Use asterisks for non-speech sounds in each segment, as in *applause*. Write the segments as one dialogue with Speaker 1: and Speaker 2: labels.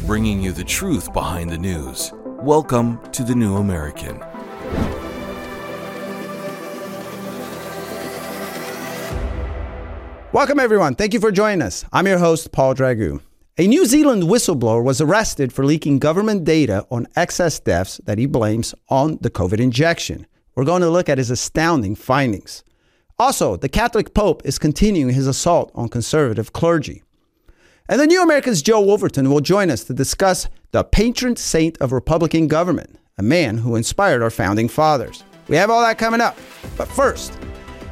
Speaker 1: bringing you the truth behind the news. Welcome to The New American.
Speaker 2: Welcome, everyone. Thank you for joining us. I'm your host, Paul Dragu. A New Zealand whistleblower was arrested for leaking government data on excess deaths that he blames on the COVID injection. We're going to look at his astounding findings. Also, the Catholic Pope is continuing his assault on conservative clergy. And the New American's Joe Wolverton will join us to discuss the patron saint of Republican government, a man who inspired our founding fathers. We have all that coming up. But first,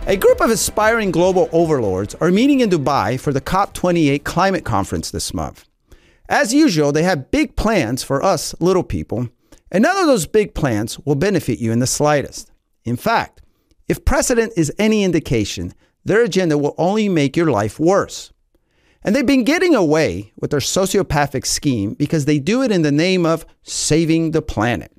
Speaker 2: a group of aspiring global overlords are meeting in Dubai for the COP28 climate conference this month. As usual, they have big plans for us little people, and none of those big plans will benefit you in the slightest. In fact, if precedent is any indication, their agenda will only make your life worse. And they've been getting away with their sociopathic scheme because they do it in the name of saving the planet.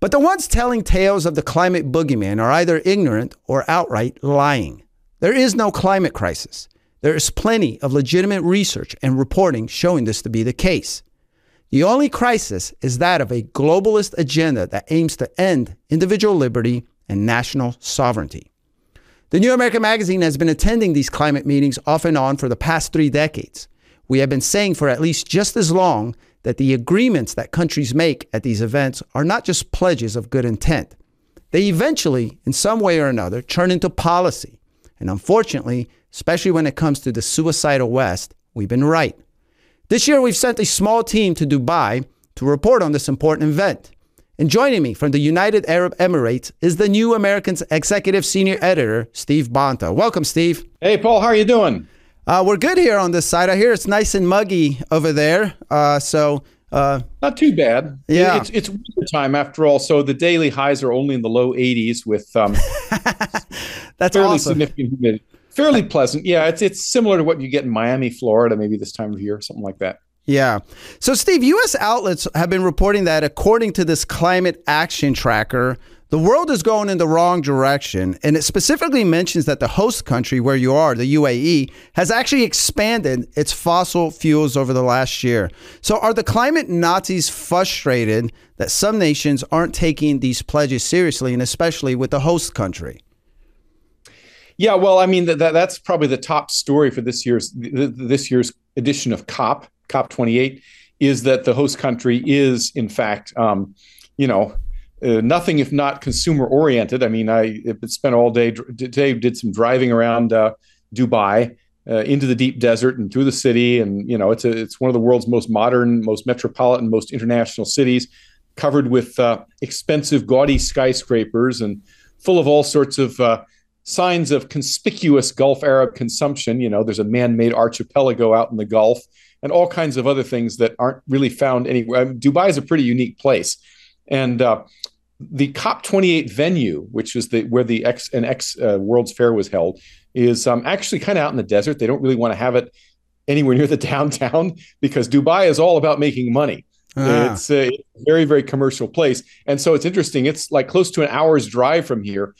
Speaker 2: But the ones telling tales of the climate boogeyman are either ignorant or outright lying. There is no climate crisis. There is plenty of legitimate research and reporting showing this to be the case. The only crisis is that of a globalist agenda that aims to end individual liberty and national sovereignty. The New American Magazine has been attending these climate meetings off and on for the past three decades. We have been saying for at least just as long that the agreements that countries make at these events are not just pledges of good intent. They eventually, in some way or another, turn into policy. And unfortunately, especially when it comes to the suicidal West, we've been right. This year, we've sent a small team to Dubai to report on this important event. And joining me from the United Arab Emirates is the New American's executive senior editor, Steve Bonta. Welcome, Steve.
Speaker 3: Hey, Paul, how are you doing?
Speaker 2: Uh, we're good here on this side. I hear it's nice and muggy over there. Uh, so uh,
Speaker 3: not too bad.
Speaker 2: Yeah,
Speaker 3: it's it's winter time after all, so the daily highs are only in the low 80s with um, *laughs*
Speaker 2: that's
Speaker 3: fairly
Speaker 2: awesome.
Speaker 3: significant humidity. Fairly pleasant. Yeah, it's it's similar to what you get in Miami, Florida, maybe this time of year, something like that.
Speaker 2: Yeah. So, Steve, U.S. outlets have been reporting that according to this climate action tracker, the world is going in the wrong direction. And it specifically mentions that the host country where you are, the UAE, has actually expanded its fossil fuels over the last year. So, are the climate Nazis frustrated that some nations aren't taking these pledges seriously, and especially with the host country?
Speaker 3: Yeah, well, I mean that, that that's probably the top story for this year's this year's edition of COP COP 28 is that the host country is in fact, um, you know, uh, nothing if not consumer oriented. I mean, I spent all day today did some driving around uh, Dubai. Uh, into the deep desert and through the city, and you know it's a, it's one of the world's most modern, most metropolitan, most international cities, covered with uh, expensive, gaudy skyscrapers and full of all sorts of uh, signs of conspicuous Gulf Arab consumption. You know, there's a man-made archipelago out in the Gulf, and all kinds of other things that aren't really found anywhere. Dubai is a pretty unique place, and uh, the COP28 venue, which is the where the X and X uh, World's Fair was held, is um, actually kind of out in the desert. They don't really want to have it anywhere near the *laughs* downtown because Dubai is all about making money. Ah. It's a very, very commercial place. And so it's interesting. It's like close to an hour's drive from here,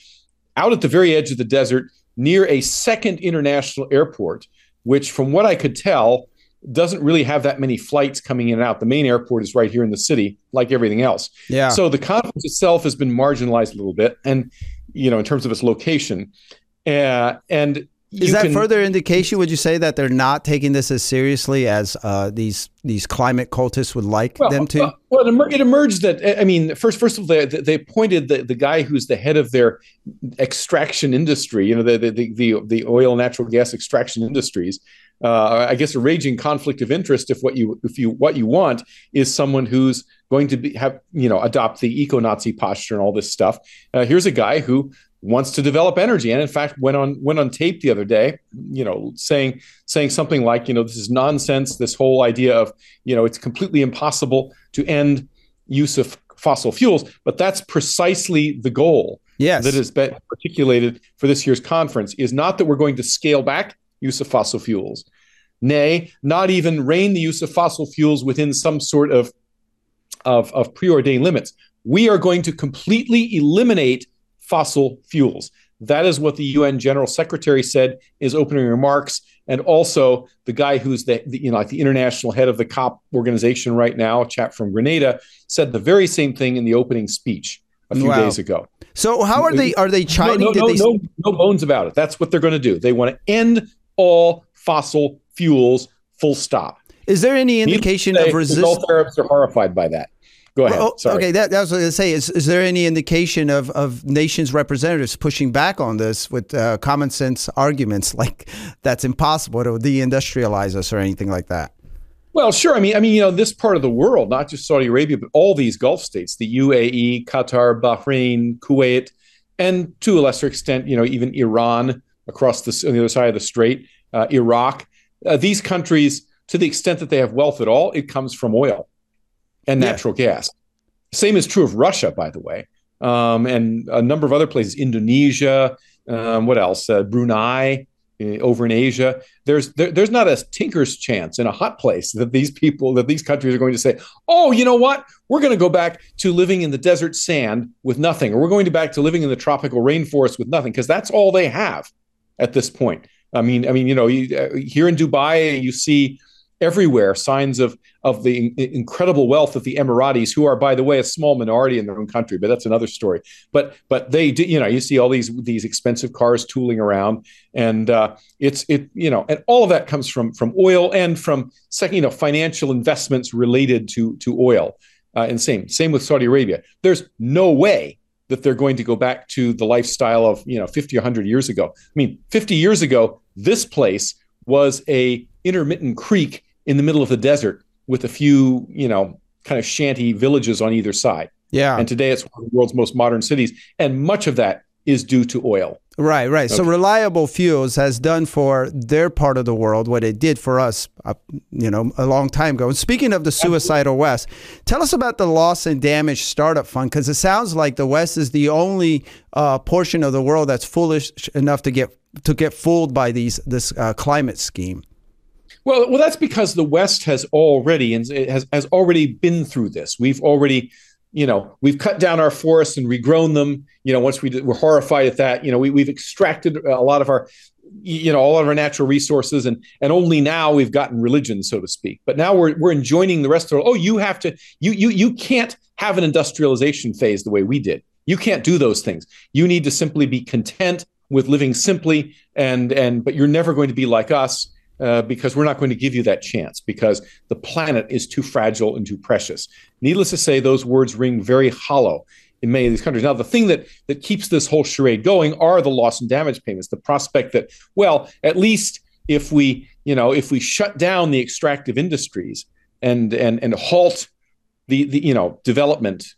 Speaker 3: out at the very edge of the desert, near a second international airport, which, from what I could tell, doesn't really have that many flights coming in and out. The main airport is right here in the city, like everything else.
Speaker 2: Yeah.
Speaker 3: So the conference itself has been marginalized a little bit, and you know, in terms of its location, uh, and
Speaker 2: is that can, further indication? Would you say that they're not taking this as seriously as uh, these these climate cultists would like
Speaker 3: well,
Speaker 2: them to?
Speaker 3: well, it emerged that I mean, first first of all, they, they appointed the, the guy who's the head of their extraction industry. You know, the the the, the oil natural gas extraction industries uh, I guess a raging conflict of interest if what you if you what you want is someone who's going to be have you know adopt the eco-Nazi posture and all this stuff. Uh, here's a guy who wants to develop energy and in fact went on went on tape the other day you know saying saying something like you know this is nonsense this whole idea of you know it's completely impossible to end use of fossil fuels but that's precisely the goal
Speaker 2: yes.
Speaker 3: that has been articulated for this year's conference is not that we're going to scale back use of fossil fuels. Nay, not even rein the use of fossil fuels within some sort of, of, of preordained limits. We are going to completely eliminate fossil fuels. That is what the UN General Secretary said in his opening remarks and also the guy who's the, the, you know like the international head of the COP organization right now, a chap from Grenada, said the very same thing in the opening speech a few wow. days ago.
Speaker 2: So how are they? Are they chiding?
Speaker 3: No, no, no,
Speaker 2: they...
Speaker 3: no, no bones about it. That's what they're going to do. They want to end all fossil fuels. Full stop.
Speaker 2: Is there any indication say, of resistance?
Speaker 3: Gulf Arabs are horrified by that. Go ahead. Well,
Speaker 2: okay, that, that was what I was going to say. Is, is there any indication of, of nations' representatives pushing back on this with uh, common sense arguments *laughs* like that's impossible to deindustrialize us or anything like that?
Speaker 3: Well, sure. I mean, I mean, you know, this part of the world, not just Saudi Arabia, but all these Gulf states, the UAE, Qatar, Bahrain, Kuwait, and to a lesser extent, you know, even Iran across the, on the other side of the strait, uh, Iraq. Uh, these countries, to the extent that they have wealth at all, it comes from oil and natural yeah. gas. Same is true of Russia, by the way, um, and a number of other places, Indonesia, um, what else? Uh, Brunei, uh, over in Asia. There's there, there's not a tinker's chance in a hot place that these people that these countries are going to say, oh, you know what? We're going to go back to living in the desert sand with nothing, or we're going to back to living in the tropical rainforest with nothing, because that's all they have at this point. I mean, I mean, you know, you, uh, here in Dubai, you see everywhere signs of of the incredible wealth of the Emiratis, who are, by the way, a small minority in their own country, but that's another story. But but they do, you know, you see all these these expensive cars tooling around, and uh, it's it you know, and all of that comes from from oil and from second, you know, financial investments related to to oil. Uh, and same same with Saudi Arabia. There's no way that they're going to go back to the lifestyle of you know 50 or 100 years ago. I mean, 50 years ago, this place was a intermittent creek in the middle of the desert with a few, you know, kind of shanty villages on either side.
Speaker 2: Yeah.
Speaker 3: And today it's one of the world's most modern cities. And much of that is due to oil.
Speaker 2: Right, right. Okay. So reliable fuels has done for their part of the world what it did for us, uh, you know, a long time ago. And speaking of the suicidal West, tell us about the loss and damage startup fund because it sounds like the West is the only uh, portion of the world that's foolish enough to get to get fooled by these this uh, climate scheme.
Speaker 3: Well, well, that's because the West has already and has has already been through this. We've already, you know, we've cut down our forests and regrown them. You know, once we did, we're horrified at that. You know, we, we've extracted a lot of our, you know, all of our natural resources, and and only now we've gotten religion, so to speak. But now we're we're enjoining the rest of. The, world. oh, you have to, you you you can't have an industrialization phase the way we did. You can't do those things. You need to simply be content with living simply, and and but you're never going to be like us uh, because we're not going to give you that chance because the planet is too fragile and too precious. Needless to say, those words ring very hollow in many of these countries. Now, the thing that that keeps this whole charade going are the loss and damage payments. The prospect that, well, at least if we, you know, if we shut down the extractive industries and and and halt the the you know development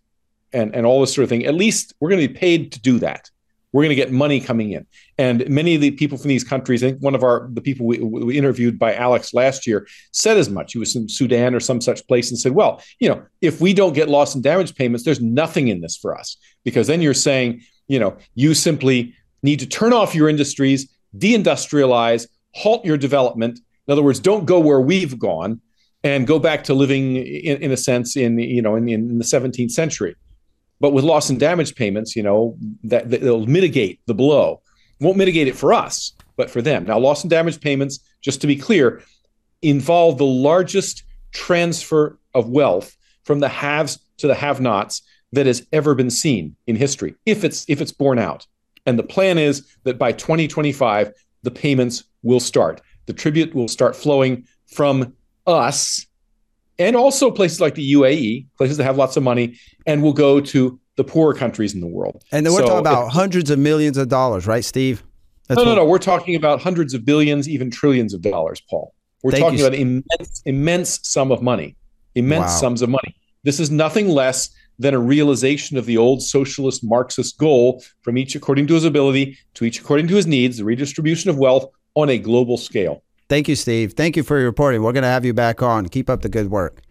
Speaker 3: and and all this sort of thing, at least we're going to be paid to do that we're going to get money coming in. And many of the people from these countries, I think one of our the people we, we, interviewed by Alex last year said as much. He was in Sudan or some such place and said, "Well, you know, if we don't get loss and damage payments, there's nothing in this for us because then you're saying, you know, you simply need to turn off your industries, deindustrialize, halt your development. In other words, don't go where we've gone." And go back to living, in, in a sense, in you know, in, in the 17th century. But with loss and damage payments, you know, that, that will mitigate the blow. Won't mitigate it for us, but for them. Now, loss and damage payments, just to be clear, involve the largest transfer of wealth from the haves to the have-nots that has ever been seen in history, if it's if it's borne out. And the plan is that by 2025, the payments will start. The tribute will start flowing from us and also places like the UAE, places that have lots of money, and will go to the poorer countries in the world.
Speaker 2: And then we're so talking about hundreds of millions of dollars, right, Steve?
Speaker 3: That's no, no, no. We're talking about hundreds of billions, even trillions of dollars, Paul. We're talking you. about immense, immense sum of money, immense wow. sums of money. This is nothing less than a realization of the old socialist Marxist goal from each according to his ability to each according to his needs, the redistribution of wealth on a global scale.
Speaker 2: Thank you, Steve. Thank you for your reporting. We're going to have you back on. Keep up the good work.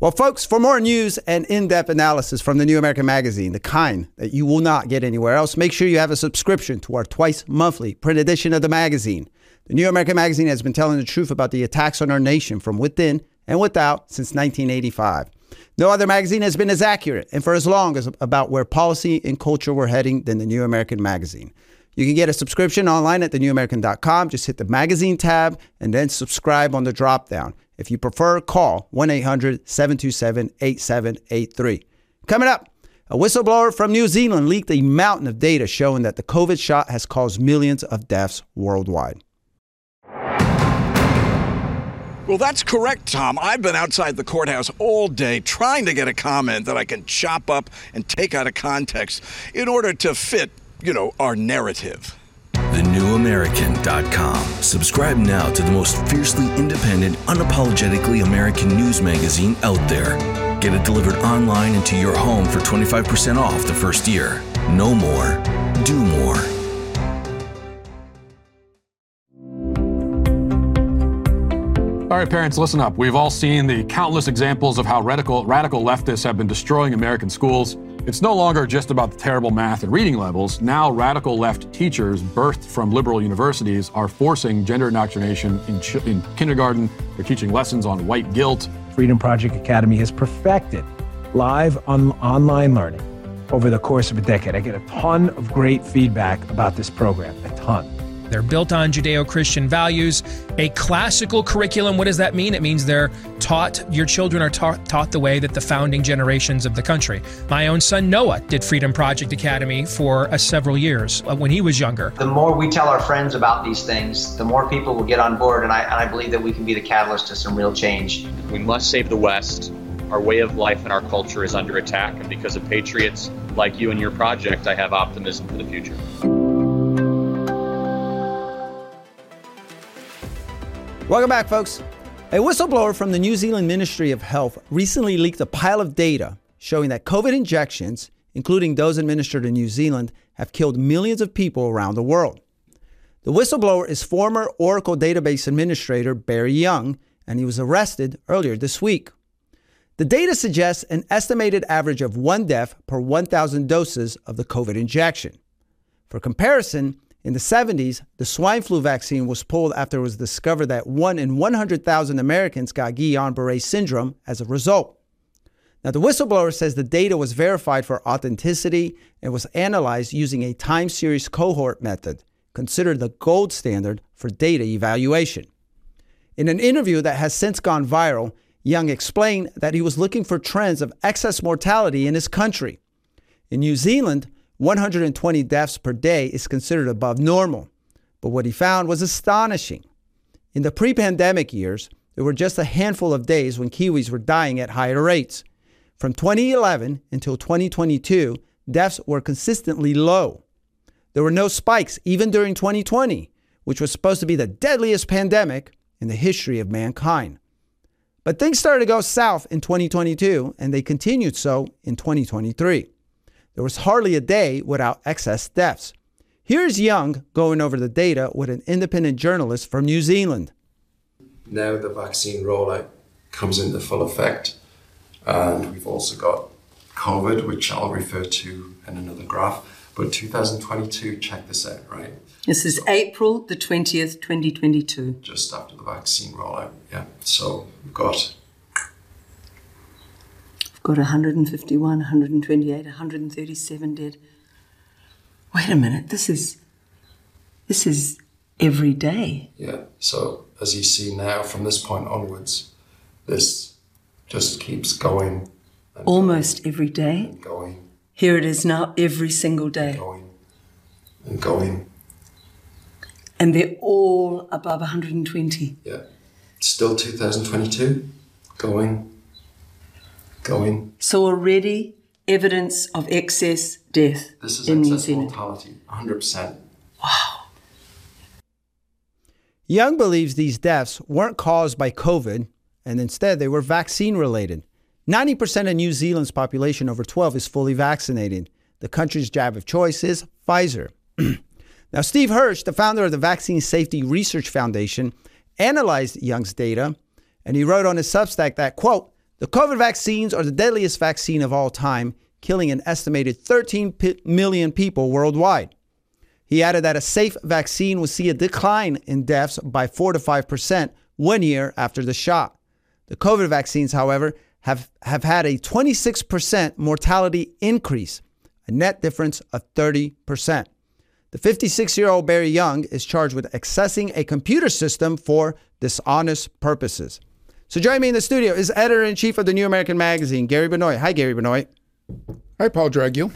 Speaker 2: Well, folks, for more news and in depth analysis from the New American Magazine, the kind that you will not get anywhere else, make sure you have a subscription to our twice monthly print edition of the magazine. The New American Magazine has been telling the truth about the attacks on our nation from within and without since 1985. No other magazine has been as accurate and for as long as about where policy and culture were heading than the New American Magazine. You can get a subscription online at thenewamerican.com. Just hit the magazine tab and then subscribe on the drop down. If you prefer, call 1 800 727 8783. Coming up, a whistleblower from New Zealand leaked a mountain of data showing that the COVID shot has caused millions of deaths worldwide.
Speaker 4: Well, that's correct, Tom. I've been outside the courthouse all day trying to get a comment that I can chop up and take out of context in order to fit you know, our narrative.
Speaker 1: TheNewAmerican.com. Subscribe now to the most fiercely independent, unapologetically American news magazine out there. Get it delivered online and to your home for 25% off the first year. No more, do more.
Speaker 5: All right, parents, listen up. We've all seen the countless examples of how radical, radical leftists have been destroying American schools. It's no longer just about the terrible math and reading levels. Now, radical left teachers birthed from liberal universities are forcing gender indoctrination in, ch- in kindergarten. They're teaching lessons on white guilt.
Speaker 6: Freedom Project Academy has perfected live on- online learning over the course of a decade. I get a ton of great feedback about this program, a ton.
Speaker 7: They're built on Judeo Christian values, a classical curriculum. What does that mean? It means they're taught, your children are taught, taught the way that the founding generations of the country. My own son Noah did Freedom Project Academy for uh, several years uh, when he was younger.
Speaker 8: The more we tell our friends about these things, the more people will get on board. And I, and I believe that we can be the catalyst to some real change.
Speaker 9: We must save the West. Our way of life and our culture is under attack. And because of patriots like you and your project, I have optimism for the future.
Speaker 2: Welcome back, folks. A whistleblower from the New Zealand Ministry of Health recently leaked a pile of data showing that COVID injections, including those administered in New Zealand, have killed millions of people around the world. The whistleblower is former Oracle database administrator Barry Young, and he was arrested earlier this week. The data suggests an estimated average of one death per 1,000 doses of the COVID injection. For comparison, in the 70s, the swine flu vaccine was pulled after it was discovered that one in 100,000 Americans got Guillain Barre syndrome as a result. Now, the whistleblower says the data was verified for authenticity and was analyzed using a time series cohort method, considered the gold standard for data evaluation. In an interview that has since gone viral, Young explained that he was looking for trends of excess mortality in his country. In New Zealand, 120 deaths per day is considered above normal. But what he found was astonishing. In the pre pandemic years, there were just a handful of days when Kiwis were dying at higher rates. From 2011 until 2022, deaths were consistently low. There were no spikes even during 2020, which was supposed to be the deadliest pandemic in the history of mankind. But things started to go south in 2022, and they continued so in 2023. There was hardly a day without excess deaths. Here's Young going over the data with an independent journalist from New Zealand.
Speaker 10: Now the vaccine rollout comes into full effect, and we've also got COVID, which I'll refer to in another graph. But 2022, check this out, right?
Speaker 11: This is April the 20th, 2022.
Speaker 10: Just after the vaccine rollout, yeah. So we've got
Speaker 11: got 151, 128, 137 dead. Wait a minute, this is this is every day.
Speaker 10: Yeah. So as you see now, from this point onwards, this just keeps going.
Speaker 11: Almost going every day.
Speaker 10: going.
Speaker 11: Here it is now, every single day.
Speaker 10: Going and going.
Speaker 11: And they're all above 120.
Speaker 10: Yeah. Still 2022. Going going.
Speaker 11: So already evidence of excess death
Speaker 10: this is
Speaker 11: in
Speaker 10: excess
Speaker 11: New Zealand.
Speaker 10: mortality, 100%.
Speaker 11: Wow.
Speaker 2: Young believes these deaths weren't caused by COVID, and instead they were vaccine related. 90% of New Zealand's population over 12 is fully vaccinated. The country's jab of choice is Pfizer. *clears throat* now, Steve Kirsch, the founder of the Vaccine Safety Research Foundation, analyzed Young's data, and he wrote on his Substack that, quote, the COVID vaccines are the deadliest vaccine of all time, killing an estimated 13 million people worldwide. He added that a safe vaccine would see a decline in deaths by 4 to 5% one year after the shot. The COVID vaccines, however, have, have had a 26% mortality increase, a net difference of 30%. The 56 year old Barry Young is charged with accessing a computer system for dishonest purposes. So joining me in the studio is editor in chief of the New American Magazine, Gary Benoit. Hi, Gary Benoit.
Speaker 12: Hi, Paul Dragu.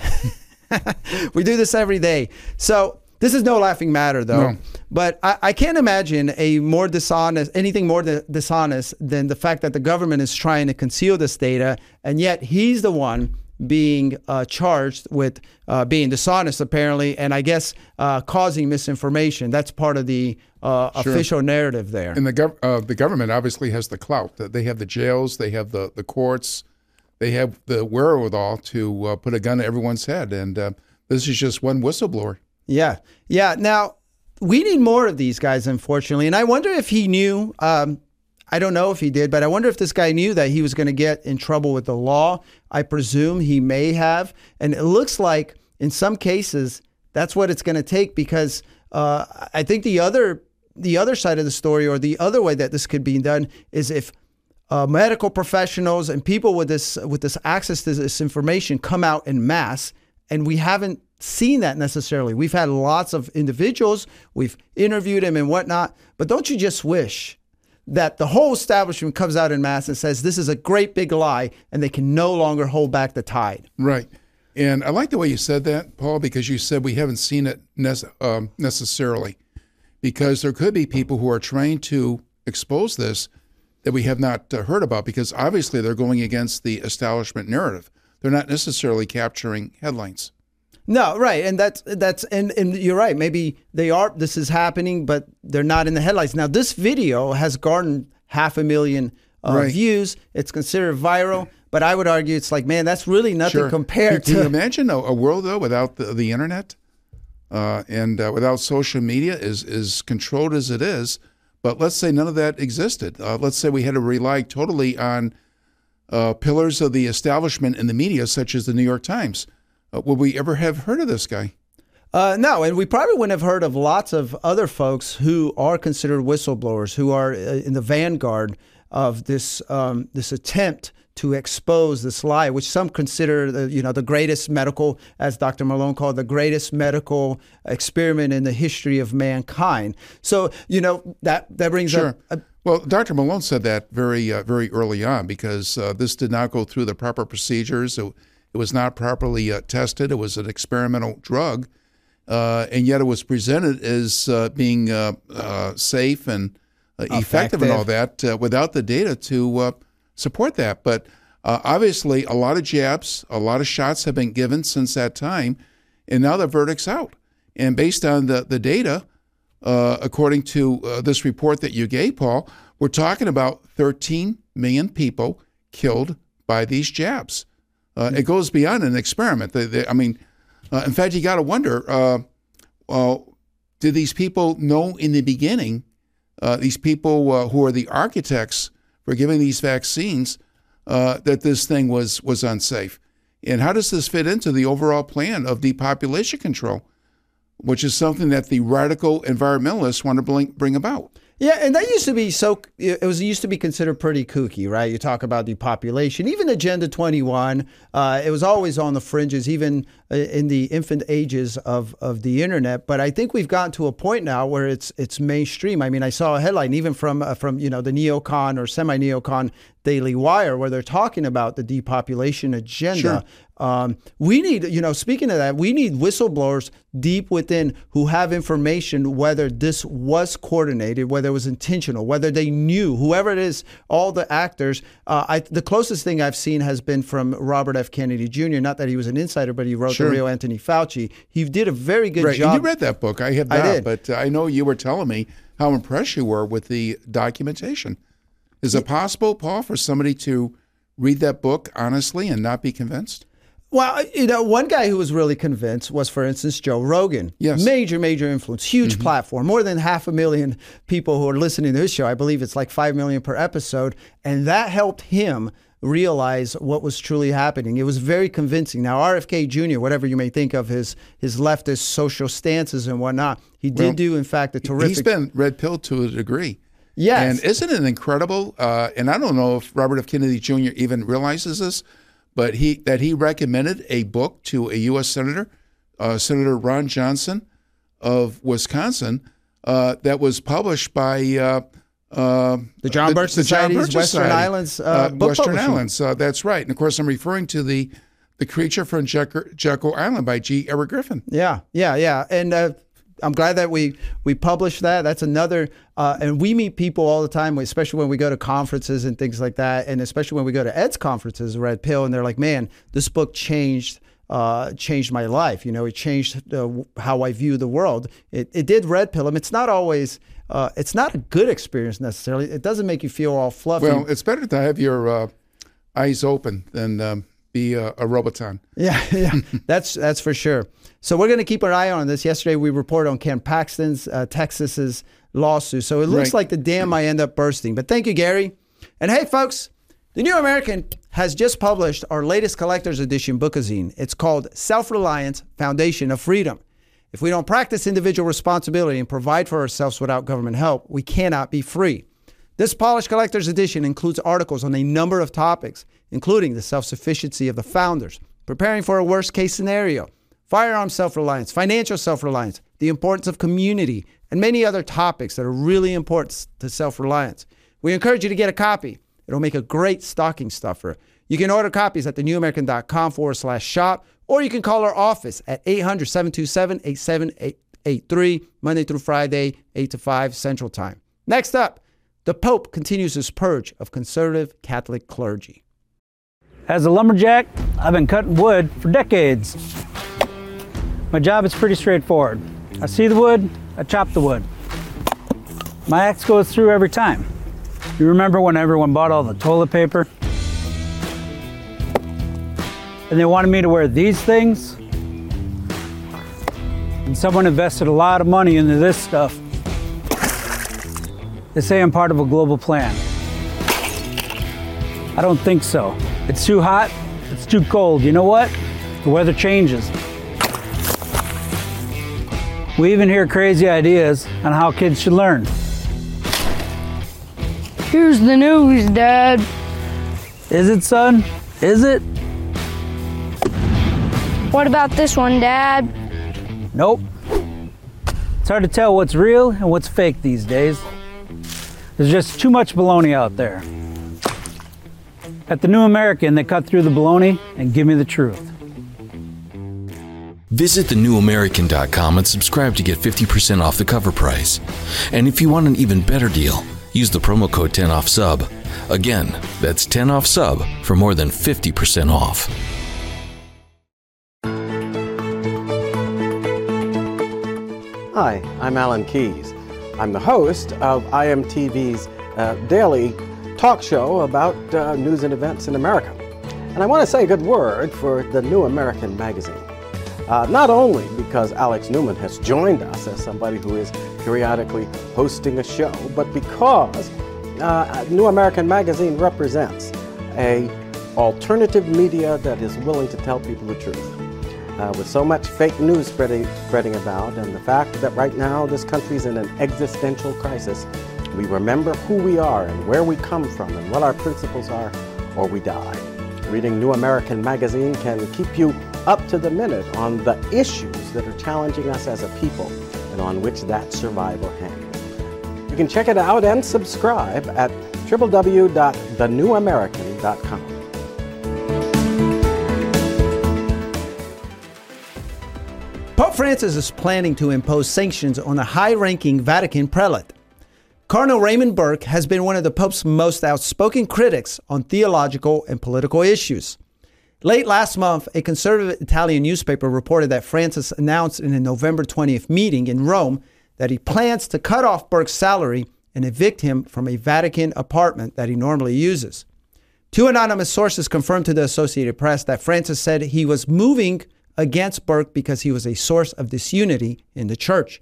Speaker 12: *laughs*
Speaker 2: we do this every day. So this is no laughing matter, though.
Speaker 12: No.
Speaker 2: But I, I can't imagine a more dishonest, anything more di- dishonest than the fact that the government is trying to conceal this data, and yet he's the one being uh, charged with uh, being dishonest, apparently, and I guess uh, causing misinformation. That's part of the uh,
Speaker 12: Sure.
Speaker 2: official narrative there.
Speaker 12: And the gov- uh, the government obviously has the clout. They have the jails, they have the, the courts, they have the wherewithal to uh, put a gun to everyone's head. And uh, this is just one whistleblower.
Speaker 2: Yeah. Yeah. Now, we need more of these guys, unfortunately. And I wonder if he knew. Um, I don't know if he did, but I wonder if this guy knew that he was going to get in trouble with the law. I presume he may have. And it looks like in some cases, that's what it's going to take because uh, I think the other the other side of the story or the other way that this could be done is if uh, medical professionals and people with this with this access to this information come out in mass, and we haven't seen that necessarily. We've had lots of individuals, we've interviewed them and whatnot, but don't you just wish that the whole establishment comes out in mass and says this is a great big lie, and they can no longer hold back the tide?
Speaker 12: Right. And I like the way you said that, Paul, because you said we haven't seen it nece- um, necessarily. Because there could be people who are trying to expose this that we have not uh, heard about, because obviously they're going against the establishment narrative. They're not necessarily capturing headlines.
Speaker 2: No, right, and that's that's and, and you're right. Maybe they are. This is happening, but they're not in the headlines. Now, this video has garnered half a million uh,
Speaker 12: Right.
Speaker 2: views. It's considered viral, but I would argue it's like, man, that's really nothing
Speaker 12: Sure.
Speaker 2: compared
Speaker 12: Can, can you imagine a, a world though without the, the internet uh, and uh, without social media, is as controlled as it is? But let's say none of that existed. Uh, let's say we had to rely totally on uh, pillars of the establishment in the media, such as the New York Times. Uh, would we ever have heard of this guy?
Speaker 2: Uh, no, and we probably wouldn't have heard of lots of other folks who are considered whistleblowers, who are uh, in the vanguard of this um, this attempt to expose this lie, which some consider the you know the greatest medical, as Dr. Malone called the greatest medical experiment in the history of mankind. So you know that that brings
Speaker 12: Sure.
Speaker 2: up. A,
Speaker 12: Well, Dr. Malone said that very, uh, very early on because uh, this did not go through the proper procedures. It was not properly uh, tested. It was an experimental drug, uh, and yet it was presented as uh, being uh, uh, safe and uh, effective and all that uh, without the data to uh, support that. But uh, obviously, a lot of jabs, a lot of shots have been given since that time, and now the verdict's out. And based on the, the data, uh, according to uh, this report that you gave, Paul, we're talking about 13 million people killed by these jabs. Uh, It goes beyond an experiment. They, they, I mean, uh, in fact, you got to wonder: uh, well, did these people know in the beginning? Uh, these people uh, who are the architects for giving these vaccines uh, that this thing was was unsafe. And how does this fit into the overall plan of depopulation control? which is something that the radical environmentalists want to bring, bring about.
Speaker 2: Yeah, and that used to be so. It was used to be considered pretty kooky, right? You talk about depopulation, even Agenda Twenty One. Uh, it was always on the fringes, even uh, in the infant ages of of the internet. But I think we've gotten to a point now where it's it's mainstream. I mean, I saw a headline even from uh, from you know the neocon or semi neocon Daily Wire where they're talking about the depopulation agenda.
Speaker 12: Sure.
Speaker 2: Um, we need, you know, speaking of that, we need whistleblowers deep within who have information whether this was coordinated, whether it was intentional, whether they knew, whoever it is, all the actors. Uh, I, the closest thing I've seen has been from Robert F. Kennedy Jr. Not that he was an insider, but he wrote
Speaker 12: Sure.
Speaker 2: the real Anthony Fauci. He did a very good
Speaker 12: right.
Speaker 2: job.
Speaker 12: And you read that book. I have
Speaker 2: I did.
Speaker 12: but I know you were telling me how impressed you were with the documentation. Is it possible, Paul, for somebody to read that book honestly and not be convinced?
Speaker 2: Well, you know, one guy who was really convinced was, for instance, Joe Rogan.
Speaker 12: Yes.
Speaker 2: Major, major influence, huge platform, more than half a million people who are listening to his show. I believe it's like 5 million per episode. And that helped him realize what was truly happening. It was very convincing. Now, RFK Jr., whatever you may think of his, his leftist social stances and whatnot, he did
Speaker 12: Well,
Speaker 2: do, in fact, a terrific.
Speaker 12: He's been red pilled to a degree.
Speaker 2: Yes.
Speaker 12: And isn't it incredible? Uh, and I don't know if Robert F. Kennedy Jr. even realizes this, but he that he recommended a book to a U.S. senator, uh, Senator Ron Johnson, of Wisconsin uh, that was published by uh, uh,
Speaker 2: The John Birch Society's
Speaker 12: Birch
Speaker 2: Western
Speaker 12: Society.
Speaker 2: Islands, uh, book
Speaker 12: Western. Islands. Uh, that's right. And of course, I'm referring to the the creature from Jekyll, Jekyll Island by G. Edward Griffin.
Speaker 2: Yeah, yeah, yeah. And uh, I'm glad that we we published that. That's another. Uh, and we meet people all the time, especially when we go to conferences and things like that, and especially when we go to Ed's conferences, Red Pill, and they're like, "Man, this book changed." Uh, changed my life. You know, it changed how I view the world. It, it did red pill him. It's not always. Uh, it's not a good experience necessarily. It doesn't make you feel all fluffy.
Speaker 12: Well, it's better to have your uh, eyes open than um, be a, a roboton. *laughs*
Speaker 2: Yeah, yeah, that's that's for sure. So we're going to keep an eye on this. Yesterday we reported on Ken Paxton's uh, Texas's lawsuit. So it looks
Speaker 12: Right.
Speaker 2: like the dam might end up bursting. But thank you, Gary. And hey, folks, the New American has just published our latest collector's edition bookazine. It's called Self-Reliance: Foundation of Freedom. If we don't practice individual responsibility and provide for ourselves without government help, we cannot be free. This polished collector's edition includes articles on a number of topics, including the self sufficiency of the founders, preparing for a worst case scenario, firearm self reliance, financial self reliance, the importance of community, and many other topics that are really important to self reliance. We encourage you to get a copy. It'll make a great stocking stuffer. You can order copies at thenewamerican.com forward slash shop, or you can call our office at 800 727 8783, Monday through Friday, 8 to 5 Central Time. Next up, the Pope continues his purge of conservative Catholic clergy.
Speaker 13: As a lumberjack, I've been cutting wood for decades. My job is pretty straightforward. I see the wood, I chop the wood. My axe goes through every time. You remember when everyone bought all the toilet paper? And they wanted me to wear these things? And someone invested a lot of money into this stuff. They say I'm part of a global plan. I don't think so. It's too hot, it's too cold. You know what? The weather changes. We even hear crazy ideas on how kids should learn.
Speaker 14: Here's the news, Dad.
Speaker 13: Is it, son? Is it?
Speaker 14: What about this one, Dad?
Speaker 13: Nope. It's hard to tell what's real and what's fake these days. There's just too much baloney out there. At the New American, they cut through the baloney and give me the truth.
Speaker 1: Visit thenewamerican.com and subscribe to get 50% off the cover price. And if you want an even better deal, use the promo code 10OFF SUB. Again, that's 10 off sub for more than 50% off.
Speaker 15: Hi, I'm Alan Keyes. I'm the host of IMTV's uh, daily talk show about uh, news and events in America. And I want to say a good word for the New American magazine. Uh, not only because Alex Newman has joined us as somebody who is periodically hosting a show, but because uh, New American Magazine represents a alternative media that is willing to tell people the truth. Uh, with so much fake news spreading, spreading about, and the fact that right now this country's in an existential crisis, we remember who we are and where we come from and what our principles are, or we die. Reading New American Magazine can keep you up to the minute on the issues that are challenging us as a people and on which that survival hangs. You can check it out and subscribe at www.thenewamerican.com.
Speaker 2: Pope Francis is planning to impose sanctions on a high ranking Vatican prelate. Cardinal Raymond Burke has been one of the Pope's most outspoken critics on theological and political issues. Late last month, a conservative Italian newspaper reported that Francis announced in a November 20th meeting in Rome that he plans to cut off Burke's salary and evict him from a Vatican apartment that he normally uses. Two anonymous sources confirmed to the Associated Press that Francis said he was moving against Burke because he was a source of disunity in the church.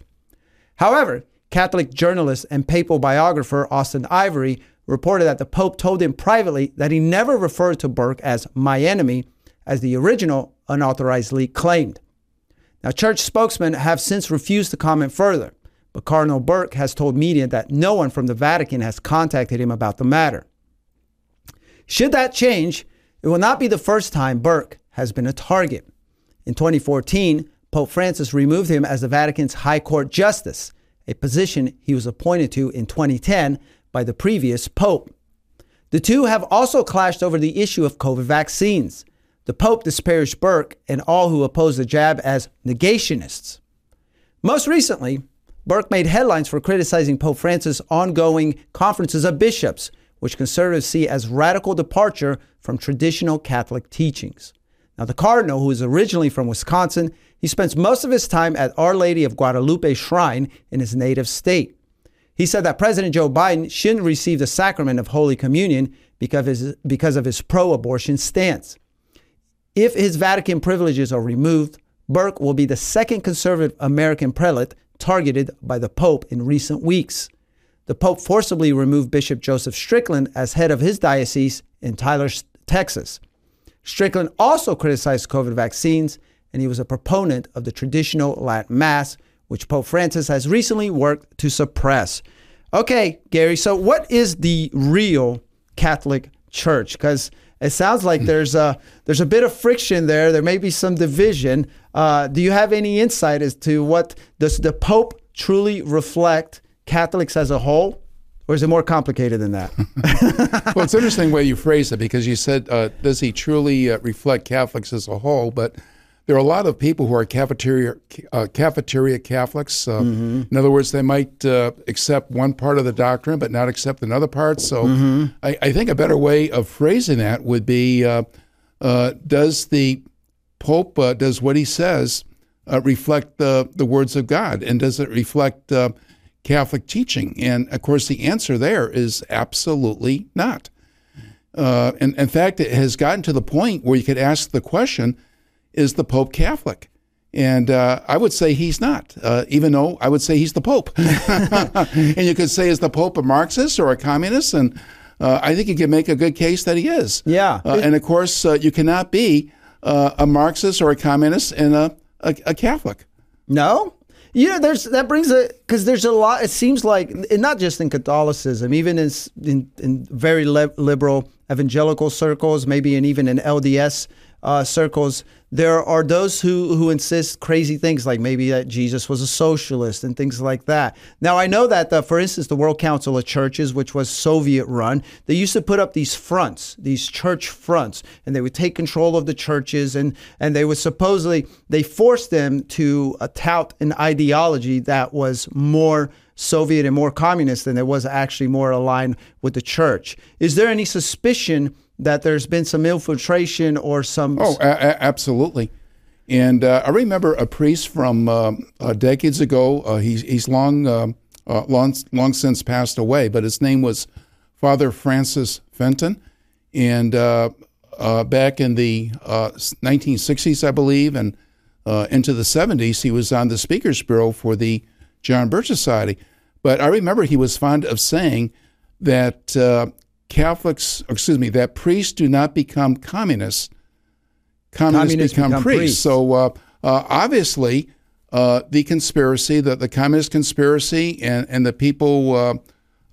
Speaker 2: However, Catholic journalist and papal biographer Austen Ivereigh reported that the Pope told him privately that he never referred to Burke as my enemy, as the original unauthorized leak claimed. Now, church spokesmen have since refused to comment further, but Cardinal Burke has told media that no one from the Vatican has contacted him about the matter. Should that change, it will not be the first time Burke has been a target. In 2014, Pope Francis removed him as the Vatican's High Court Justice, a position he was appointed to in 2010 by the previous Pope. The two have also clashed over the issue of COVID vaccines. The Pope disparaged Burke and all who oppose the jab as negationists. Most recently, Burke made headlines for criticizing Pope Francis' ongoing conferences of bishops, which conservatives see as radical departure from traditional Catholic teachings. Now, the cardinal, who is originally from Wisconsin, he spends most of his time at Our Lady of Guadalupe Shrine in his native state. He said that President Joe Biden shouldn't receive the sacrament of Holy Communion because of his, because of his pro abortion stance. If his Vatican privileges are removed, Burke will be the second conservative American prelate targeted by the Pope in recent weeks. The Pope forcibly removed Bishop Joseph Strickland as head of his diocese in Tyler, Texas. Strickland also criticized COVID vaccines, and he was a proponent of the traditional Latin Mass, which Pope Francis has recently worked to suppress. Okay, Gary, so what is the real Catholic Church? Because it sounds like there's a there's a bit of friction there. There may be some division. Uh, do you have any insight as to what does the Pope truly reflect Catholics as a whole, or is it more complicated than that? *laughs*
Speaker 12: well, it's interesting the way you phrase it because you said, uh, "Does he truly uh, reflect Catholics as a whole?" But there are a lot of people who are cafeteria uh, cafeteria Catholics. Uh, mm-hmm. In other words, they might uh, accept one part of the doctrine but not accept another part. So, mm-hmm. I, I, think a better way of phrasing that would be: uh, uh, Does the Pope uh, does what he says reflect the the words of God, and does it reflect Catholic teaching? And of course, the answer there is absolutely not. and in fact, it has gotten to the point where you could ask the question is the Pope Catholic? And uh, I would say he's not, uh, even though I would say he's the Pope. *laughs* and you could say, is the Pope a Marxist or a communist? And uh, I think you can make a good case that he is.
Speaker 2: Yeah.
Speaker 12: Uh, and of course, uh, you cannot be uh, a Marxist or a communist and a, a, a Catholic.
Speaker 2: No? Yeah, there's that brings a because there's a lot. It seems like not just in Catholicism, even in in, in very liberal evangelical circles, maybe and even in LDS uh, circles, there are those who, who insist crazy things like maybe that Jesus was a socialist and things like that. Now, I know that, the, for instance, the World Council of Churches, which was Soviet run, they used to put up these fronts, these church fronts, and they would take control of the churches and, and they would supposedly, they forced them to uh, tout an ideology that was more Soviet and more communist than it was actually more aligned with the church. Is there any suspicion that there's been some infiltration or some.
Speaker 12: Oh, a- absolutely. And uh, I remember a priest from uh, uh, decades ago. Uh, he's he's long, um, uh, long long since passed away, but his name was Father Francis Fenton. And uh, back in the 1960s, I believe, and into the 70s, he was on the Speakers Bureau for the John Birch Society. But I remember he was fond of saying that Catholics, excuse me, that priests do not become communists. Communists, communists become, become, priests. priests. So uh, uh, obviously, uh, the conspiracy, the, the communist conspiracy, and, and the people uh,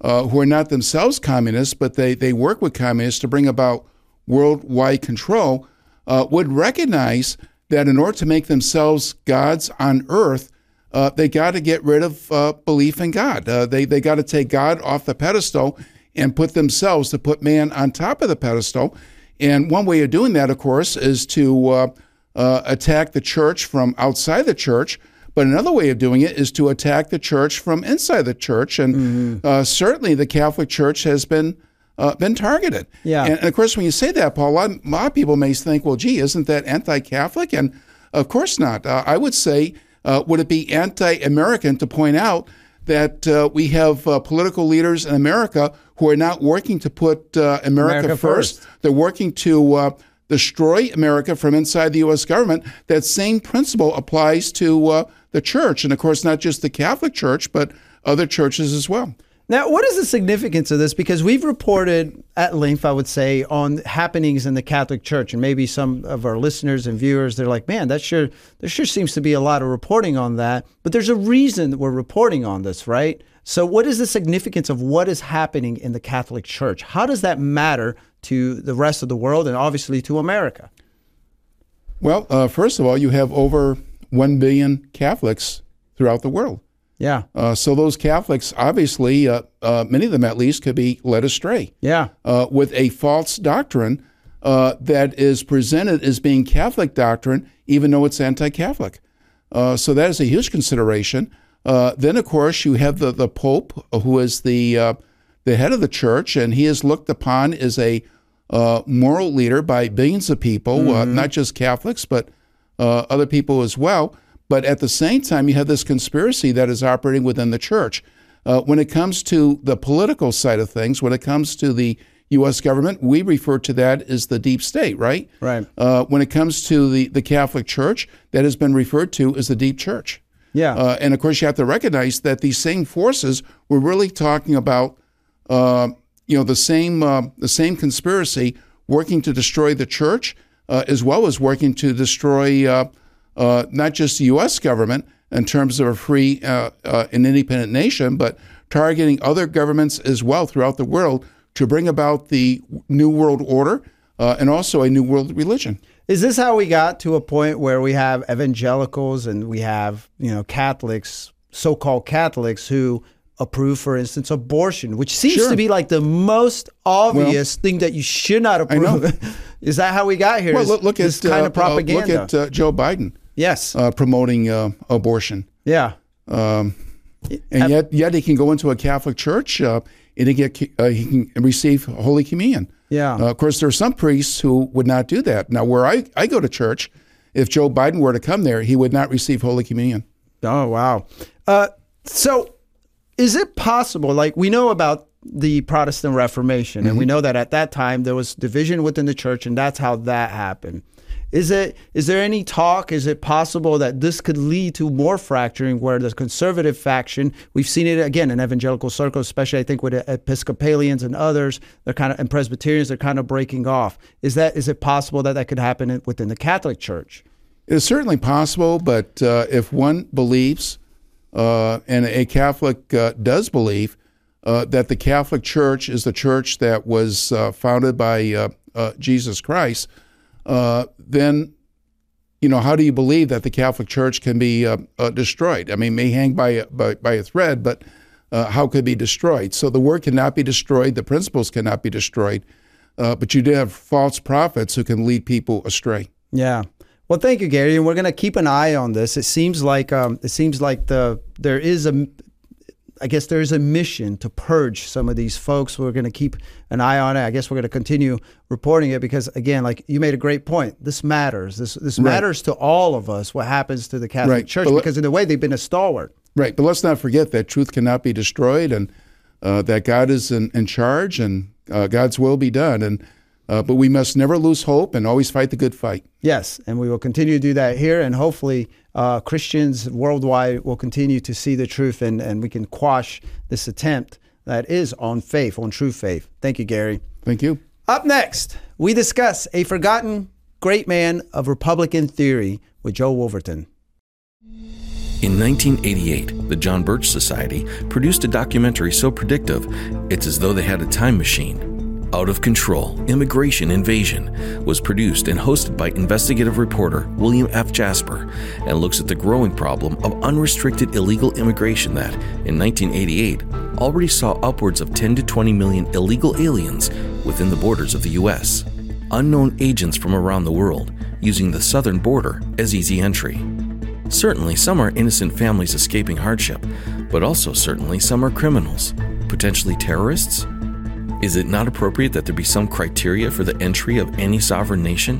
Speaker 12: uh, who are not themselves communists, but they, they work with communists to bring about worldwide control, uh, would recognize that in order to make themselves gods on earth, they got to get rid of belief in God. they they got to take God off the pedestal and put themselves to put man on top of the pedestal. And one way of doing that, of course, is to uh, uh, attack the church from outside the church. But another way of doing it is to attack the church from inside the church. And mm-hmm. uh, certainly the Catholic Church has been uh, been targeted.
Speaker 2: Yeah.
Speaker 12: And, and, of course, when you say that, Paul, a lot, a lot, of people may think, well, gee, isn't that anti Catholic? And of course not. Uh, I would say, uh, would it be anti American to point out that uh, we have uh, political leaders in America who are not working to put uh, America, America first. first. They're working to uh, destroy America from inside the U.S. government. That same principle applies to uh, the church, and of course, not just the Catholic Church, but other churches as well.
Speaker 2: Now, what is the significance of this? Because we've reported at length, I would say, on happenings in the Catholic Church, and maybe some of our listeners and viewers, they're like, "Man, that sure there sure seems to be a lot of reporting on that." But there's a reason that we're reporting on this, right? So, what is the significance of what is happening in the Catholic Church? How does that matter to the rest of the world, and obviously to America?
Speaker 12: Well, uh, first of all, you have over one billion Catholics throughout the world.
Speaker 2: Yeah.
Speaker 12: Uh, so those Catholics, obviously, uh, uh, many of them at least, could be led astray.
Speaker 2: Yeah.
Speaker 12: Uh, with a false doctrine uh, that is presented as being Catholic doctrine, even though it's anti-Catholic. Uh, so that is a huge consideration. then, of course, you have the the Pope, who is the the head of the church, and he is looked upon as a moral leader by billions of people,
Speaker 2: Mm-hmm.
Speaker 12: not just Catholics, but other people as well. But at the same time, you have this conspiracy that is operating within the church. Uh, when it comes to the political side of things, when it comes to the U.S. government, we refer to that as the deep state, right?
Speaker 2: Right.
Speaker 12: Uh, when it comes to the, the Catholic Church, that has been referred to as the deep church.
Speaker 2: Yeah.
Speaker 12: Uh, and of course, you have to recognize that these same forces were really talking about, uh, you know, the same uh, the same conspiracy working to destroy the church, uh, as well as working to destroy uh, not just the U.S. government in terms of a free uh, uh, and independent nation, but targeting other governments as well throughout the world to bring about the new world order uh, and also a new world religion.
Speaker 2: Is this how we got to a point where we have evangelicals and we have, you know, Catholics, so-called Catholics who approve, for instance, abortion, which seems
Speaker 12: Sure.
Speaker 2: to be like the most obvious thing that you should not approve. *laughs* Is that how we got here?
Speaker 12: Well, look, look
Speaker 2: this
Speaker 12: at
Speaker 2: kind
Speaker 12: uh,
Speaker 2: of propaganda.
Speaker 12: Uh, look at uh, Joe Biden.
Speaker 2: Yes.
Speaker 12: Uh, promoting uh, abortion.
Speaker 2: yeah.
Speaker 12: Um, and yet, yet he can go into a Catholic church uh, and he get uh, he can receive Holy Communion.
Speaker 2: Yeah.
Speaker 12: Uh, of course, there are some priests who would not do that. Now, where I, I go to church, if Joe Biden were to come there, he would not receive Holy Communion.
Speaker 2: Oh wow. Uh, so, is it possible? Like we know about the Protestant Reformation, and we
Speaker 12: Mm-hmm.
Speaker 2: know that at that time there was division within the church, and that's how that happened. Is it? Is there any talk? Is it possible that this could lead to more fracturing, where the conservative faction, we've seen it again in evangelical circles, especially I think with Episcopalians and others, they're kind of and Presbyterians, they're kind of breaking off. Is that? Is it possible that that could happen within the Catholic Church?
Speaker 12: It's certainly possible, but uh, if one believes, uh, and a Catholic uh, does believe, uh, that the Catholic Church is the church that was uh, founded by uh, Jesus Christ, uh, then, you know, how do you believe that the Catholic Church can be uh, uh, destroyed? I mean, may hang by a, by, by a thread, but uh, how could it be destroyed? So the word cannot be destroyed, the principles cannot be destroyed, uh, but you do have false prophets who can lead people astray.
Speaker 2: Yeah. Well, thank you, Gary, and we're going to keep an eye on this. It seems like um, it seems like the there is a, I guess there is a mission to purge some of these folks. We're going to keep an eye on it. I guess we're going to continue reporting it because, again, like you made a great point. This matters. This this
Speaker 12: Right.
Speaker 2: matters to all of us. What happens to the Catholic
Speaker 12: Right.
Speaker 2: Church?
Speaker 12: But
Speaker 2: because in a way, they've been a stalwart.
Speaker 12: Right, but let's not forget that truth cannot be destroyed, and uh, that God is in, in charge, and uh, God's will be done. And uh, but we must never lose hope and always fight the good fight.
Speaker 2: Yes, and we will continue to do that here, and hopefully uh, Christians worldwide will continue to see the truth, and, and we can quash this attempt that is on faith, on true faith. Thank you, Gary.
Speaker 12: Thank you.
Speaker 2: Up next, we discuss a forgotten great man of Republican theory with Joe Wolverton.
Speaker 1: In 1988, the John Birch Society produced a documentary so predictive, it's as though they had a time machine. Out of Control Immigration Invasion was produced and hosted by investigative reporter William F. Jasper and looks at the growing problem of unrestricted illegal immigration that, in 1988, already saw upwards of 10 to 20 million illegal aliens within the borders of the U.S. Unknown agents from around the world using the southern border as easy entry. Certainly, some are innocent families escaping hardship, but also certainly some are criminals, potentially terrorists. Is it not appropriate that there be some criteria for the entry of any sovereign nation?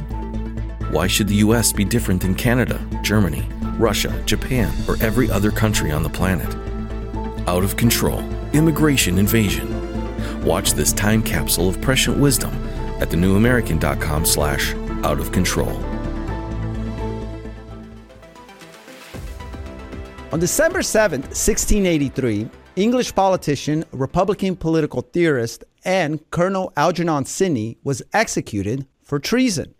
Speaker 1: Why should the US be different than Canada, Germany, Russia, Japan, or every other country on the planet? Out of control, immigration invasion. Watch this time capsule of prescient wisdom at thenewamerican.com slash out of control.
Speaker 2: On December 7th, 1683, English politician, Republican political theorist, and Colonel Algernon Sidney was executed for treason.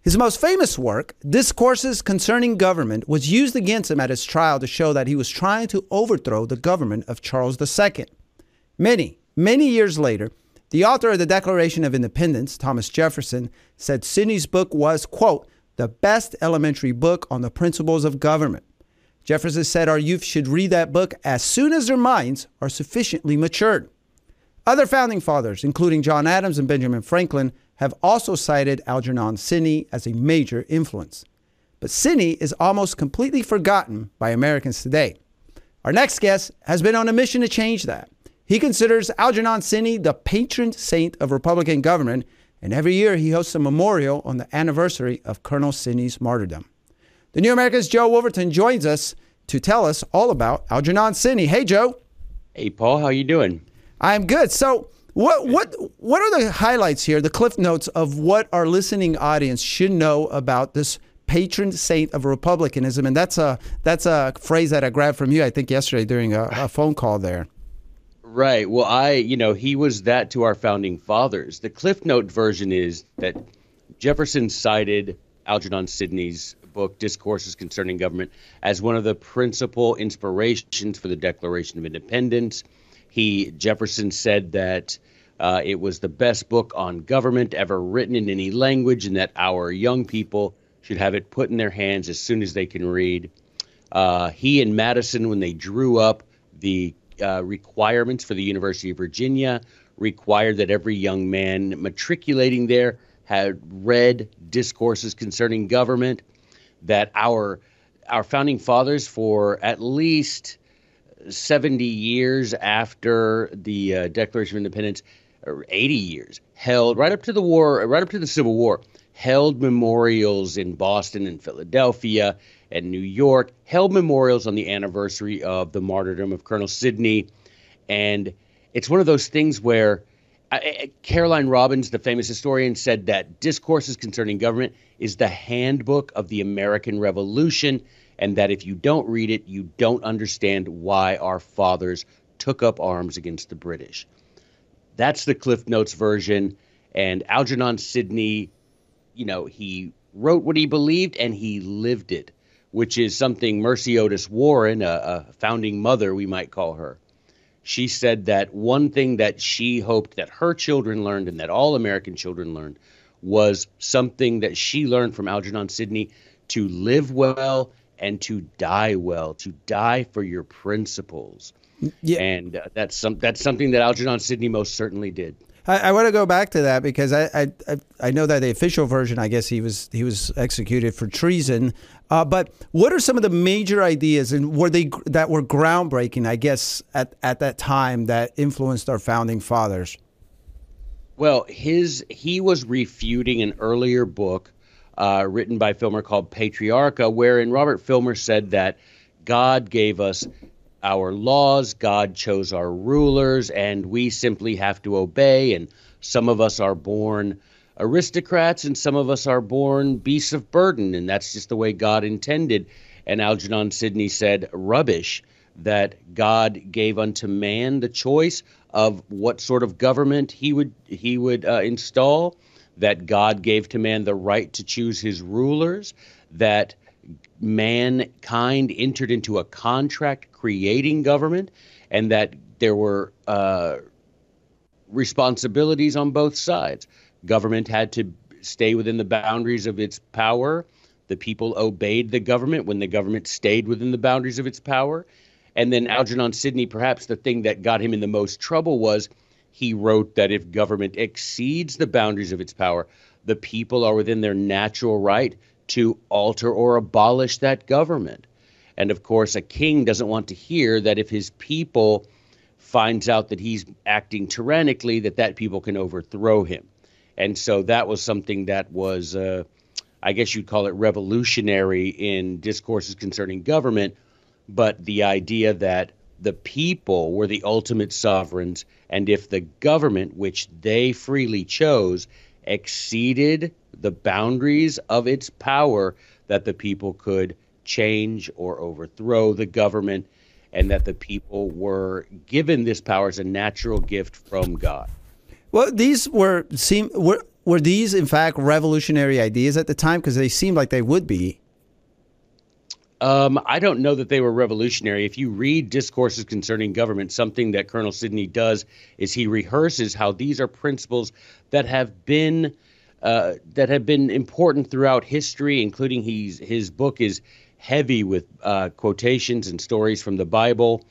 Speaker 2: His most famous work, Discourses Concerning Government, was used against him at his trial to show that he was trying to overthrow the government of Charles II. Many, many years later, the author of the Declaration of Independence, Thomas Jefferson, said Sidney's book was, quote, the best elementary book on the principles of government. Jefferson said our youth should read that book as soon as their minds are sufficiently matured. Other founding fathers, including John Adams and Benjamin Franklin, have also cited Algernon Sidney as a major influence. But Sidney is almost completely forgotten by Americans today. Our next guest has been on a mission to change that. He considers Algernon Sidney the patron saint of Republican government, and every year he hosts a memorial on the anniversary of Colonel Sidney's martyrdom. The New American's Joe Wolverton joins us to tell us all about Algernon Sidney. Hey, Joe.
Speaker 16: Hey, Paul. How are you doing?
Speaker 2: I'm good. So, what what what are the highlights here, the cliff notes of what our listening audience should know about this patron saint of republicanism? And that's a that's a phrase that I grabbed from you, I think, yesterday during a, a phone call there.
Speaker 16: Right. Well, I, you know, he was that to our founding fathers. The Cliff Note version is that Jefferson cited Algernon Sidney's book, Discourses Concerning Government, as one of the principal inspirations for the Declaration of Independence. He, Jefferson, said that uh, it was the best book on government ever written in any language, and that our young people should have it put in their hands as soon as they can read. Uh, he and Madison, when they drew up the uh, requirements for the University of Virginia required that every young man matriculating there had read discourses concerning government. That our our founding fathers, for at least 70 years after the uh, Declaration of Independence, or 80 years, held right up to the war, right up to the Civil War, held memorials in Boston and Philadelphia and New York, held memorials on the anniversary of the martyrdom of Colonel Sidney. And it's one of those things where Caroline Robbins, the famous historian, said that Discourses Concerning Government is the handbook of the American Revolution, and that if you don't read it, you don't understand why our fathers took up arms against the British. That's the Cliff Notes version. And Algernon Sidney, you know, he wrote what he believed and he lived it which is something Mercy Otis Warren, a, a founding mother, we might call her, she said that one thing that she hoped that her children learned and that all American children learned was something that she learned from Algernon Sidney to live well and to die well, to die for your principles. Yeah. And uh, that's some that's something that Algernon Sidney most certainly did.
Speaker 2: I, I want to go back to that because I, I I know that the official version, I guess he was he was executed for treason. Uh, but what are some of the major ideas, and were they that were groundbreaking? I guess at at that time that influenced our founding fathers.
Speaker 16: Well, his he was refuting an earlier book uh, written by Filmer called Patriarcha, wherein Robert Filmer said that God gave us our laws, God chose our rulers, and we simply have to obey. And some of us are born aristocrats, and some of us are born beasts of burden, and that's just the way God intended. And Algernon Sidney said, rubbish, that God gave unto man the choice of what sort of government he would he would uh, install, that God gave to man the right to choose his rulers, that mankind entered into a contract creating government, and that there were uh, responsibilities on both sides. Government had to stay within the boundaries of its power. The people obeyed the government when the government stayed within the boundaries of its power. And then Algernon Sidney, perhaps the thing that got him in the most trouble was he wrote that if government exceeds the boundaries of its power, the people are within their natural right to alter or abolish that government. And of course, a king doesn't want to hear that if his people finds out that he's acting tyrannically, that that people can overthrow him. And so that was something that was, uh, I guess you'd call it revolutionary in discourses concerning government, but the idea that the people were the ultimate sovereigns, and if the government, which they freely chose, exceeded the boundaries of its power, that the people could change or overthrow the government, and that the people were given this power as a natural gift from God.
Speaker 2: Well, these were seem were were these in fact revolutionary ideas at the time because they seemed like they would be.
Speaker 16: Um, I don't know that they were revolutionary. If you read discourses concerning government, something that Colonel Sidney does is he rehearses how these are principles that have been uh, that have been important throughout history, including he's, his book is heavy with uh, quotations and stories from the Bible,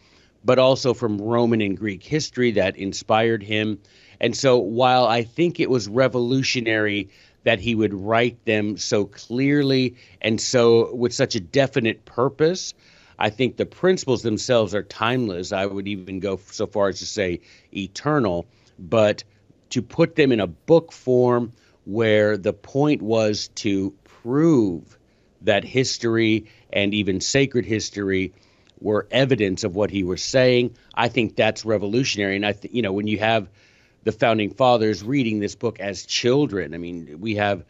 Speaker 16: but also from Roman and Greek history that inspired him. And so while I think it was revolutionary that he would write them so clearly and so with such a definite purpose, I think the principles themselves are timeless. I would even go so far as to say eternal. But to put them in a book form where the point was to prove that history and even sacred history were evidence of what he was saying, I think that's revolutionary. And I, th- you know, when you have the founding fathers reading this book as children, I mean, we have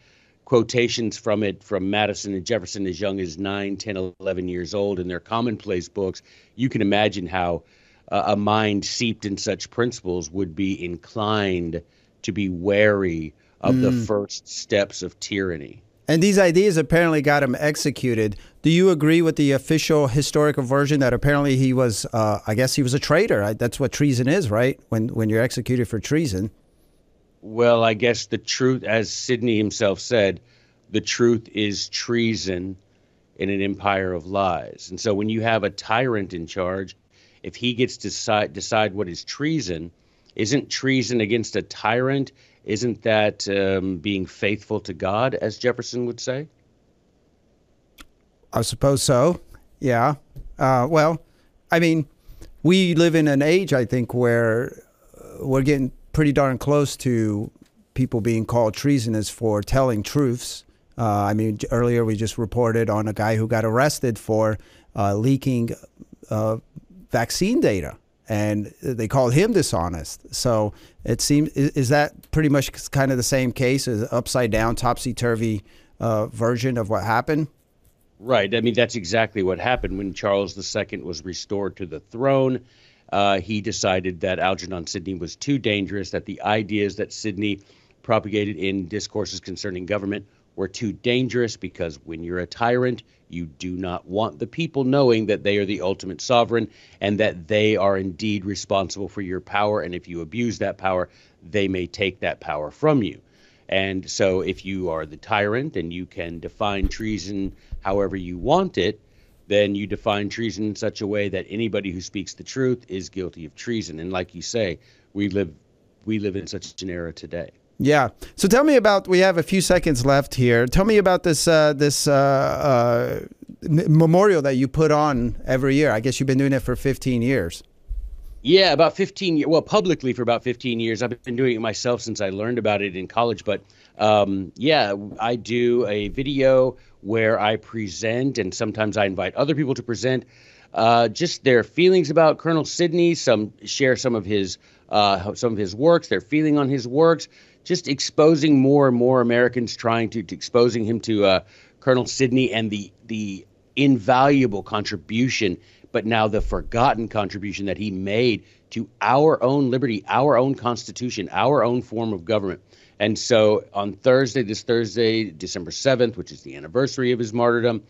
Speaker 16: quotations from it from Madison and Jefferson as young as 9, 10, 11 years old in their commonplace books. You can imagine how uh, a mind seeped in such principles would be inclined to be wary of mm. the first steps of tyranny.
Speaker 2: And these ideas apparently got him executed. Do you agree with the official historical version that apparently he was, uh, I guess he was a traitor? That's what treason is, right? When when you're executed for treason.
Speaker 16: Well, I guess the truth, as Sidney himself said, the truth is treason in an empire of lies. And so when you have a tyrant in charge, if he gets to decide, decide what is treason, isn't treason against a tyrant? Isn't that um, being faithful to God, as Jefferson would say?
Speaker 2: I suppose so. Yeah. Uh, well, I mean, we live in an age, I think, where uh, we're getting pretty darn close to people being called treasonous for telling truths. Uh, I mean, earlier we just reported on a guy who got arrested for uh, leaking uh, vaccine data and they called him dishonest. So it seems is, that pretty much kind of the same case, as upside down, topsy turvy uh, version of what happened?
Speaker 16: Right. I mean, that's exactly what happened when Charles II was restored to the throne. Uh, he decided that Algernon Sidney was too dangerous, that the ideas that Sidney propagated in discourses concerning government were too dangerous because when you're a tyrant, you do not want the people knowing that they are the ultimate sovereign and that they are indeed responsible for your power. And if you abuse that power, they may take that power from you. And so, if you are the tyrant and you can define treason however you want it, then you define treason in such a way that anybody who speaks the truth is guilty of treason. And like you say, we live we live in such an era today.
Speaker 2: Yeah. So tell me about. We have a few seconds left here. Tell me about this uh, this uh, uh, memorial that you put on every year. I guess you've been doing it for 15 years.
Speaker 16: Yeah, about 15 years. Well, publicly for about 15 years. I've been doing it myself since I learned about it in college. But um, yeah, I do a video where I present, and sometimes I invite other people to present. Uh, just their feelings about Colonel Sidney. Some share some of his uh, some of his works, their feeling on his works just exposing more and more Americans, trying to, to exposing him to uh, Colonel Sidney and the the invaluable contribution, but now the forgotten contribution that he made to our own liberty, our own constitution, our own form of government. And so on Thursday, this Thursday, December 7th, which is the anniversary of his martyrdom,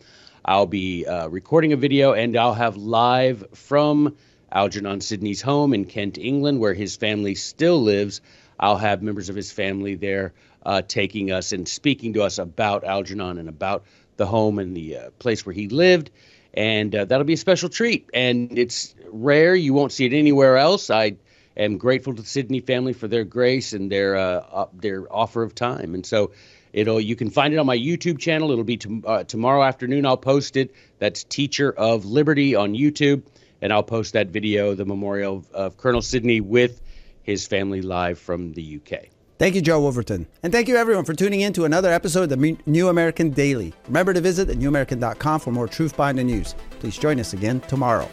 Speaker 16: I'll be uh, recording a video and I'll have live from Algernon Sidney's home in Kent, England, where his family still lives. I'll have members of his family there uh, taking us and speaking to us about Algernon and about the home and the uh, place where he lived. And uh, that'll be a special treat. And it's rare. You won't see it anywhere else. I am grateful to the Sidney family for their grace and their uh, their offer of time. And so it'll you can find it on my YouTube channel. It'll be uh, tomorrow afternoon. I'll post it. That's Teacher of Liberty on YouTube. And I'll post that video, the memorial of, of Colonel Sidney with his family live from the UK.
Speaker 2: Thank you, Joe Wolverton. And thank you, everyone, for tuning in to another episode of the New American Daily. Remember to visit thenewamerican.com for more truth behind the news. Please join us again tomorrow.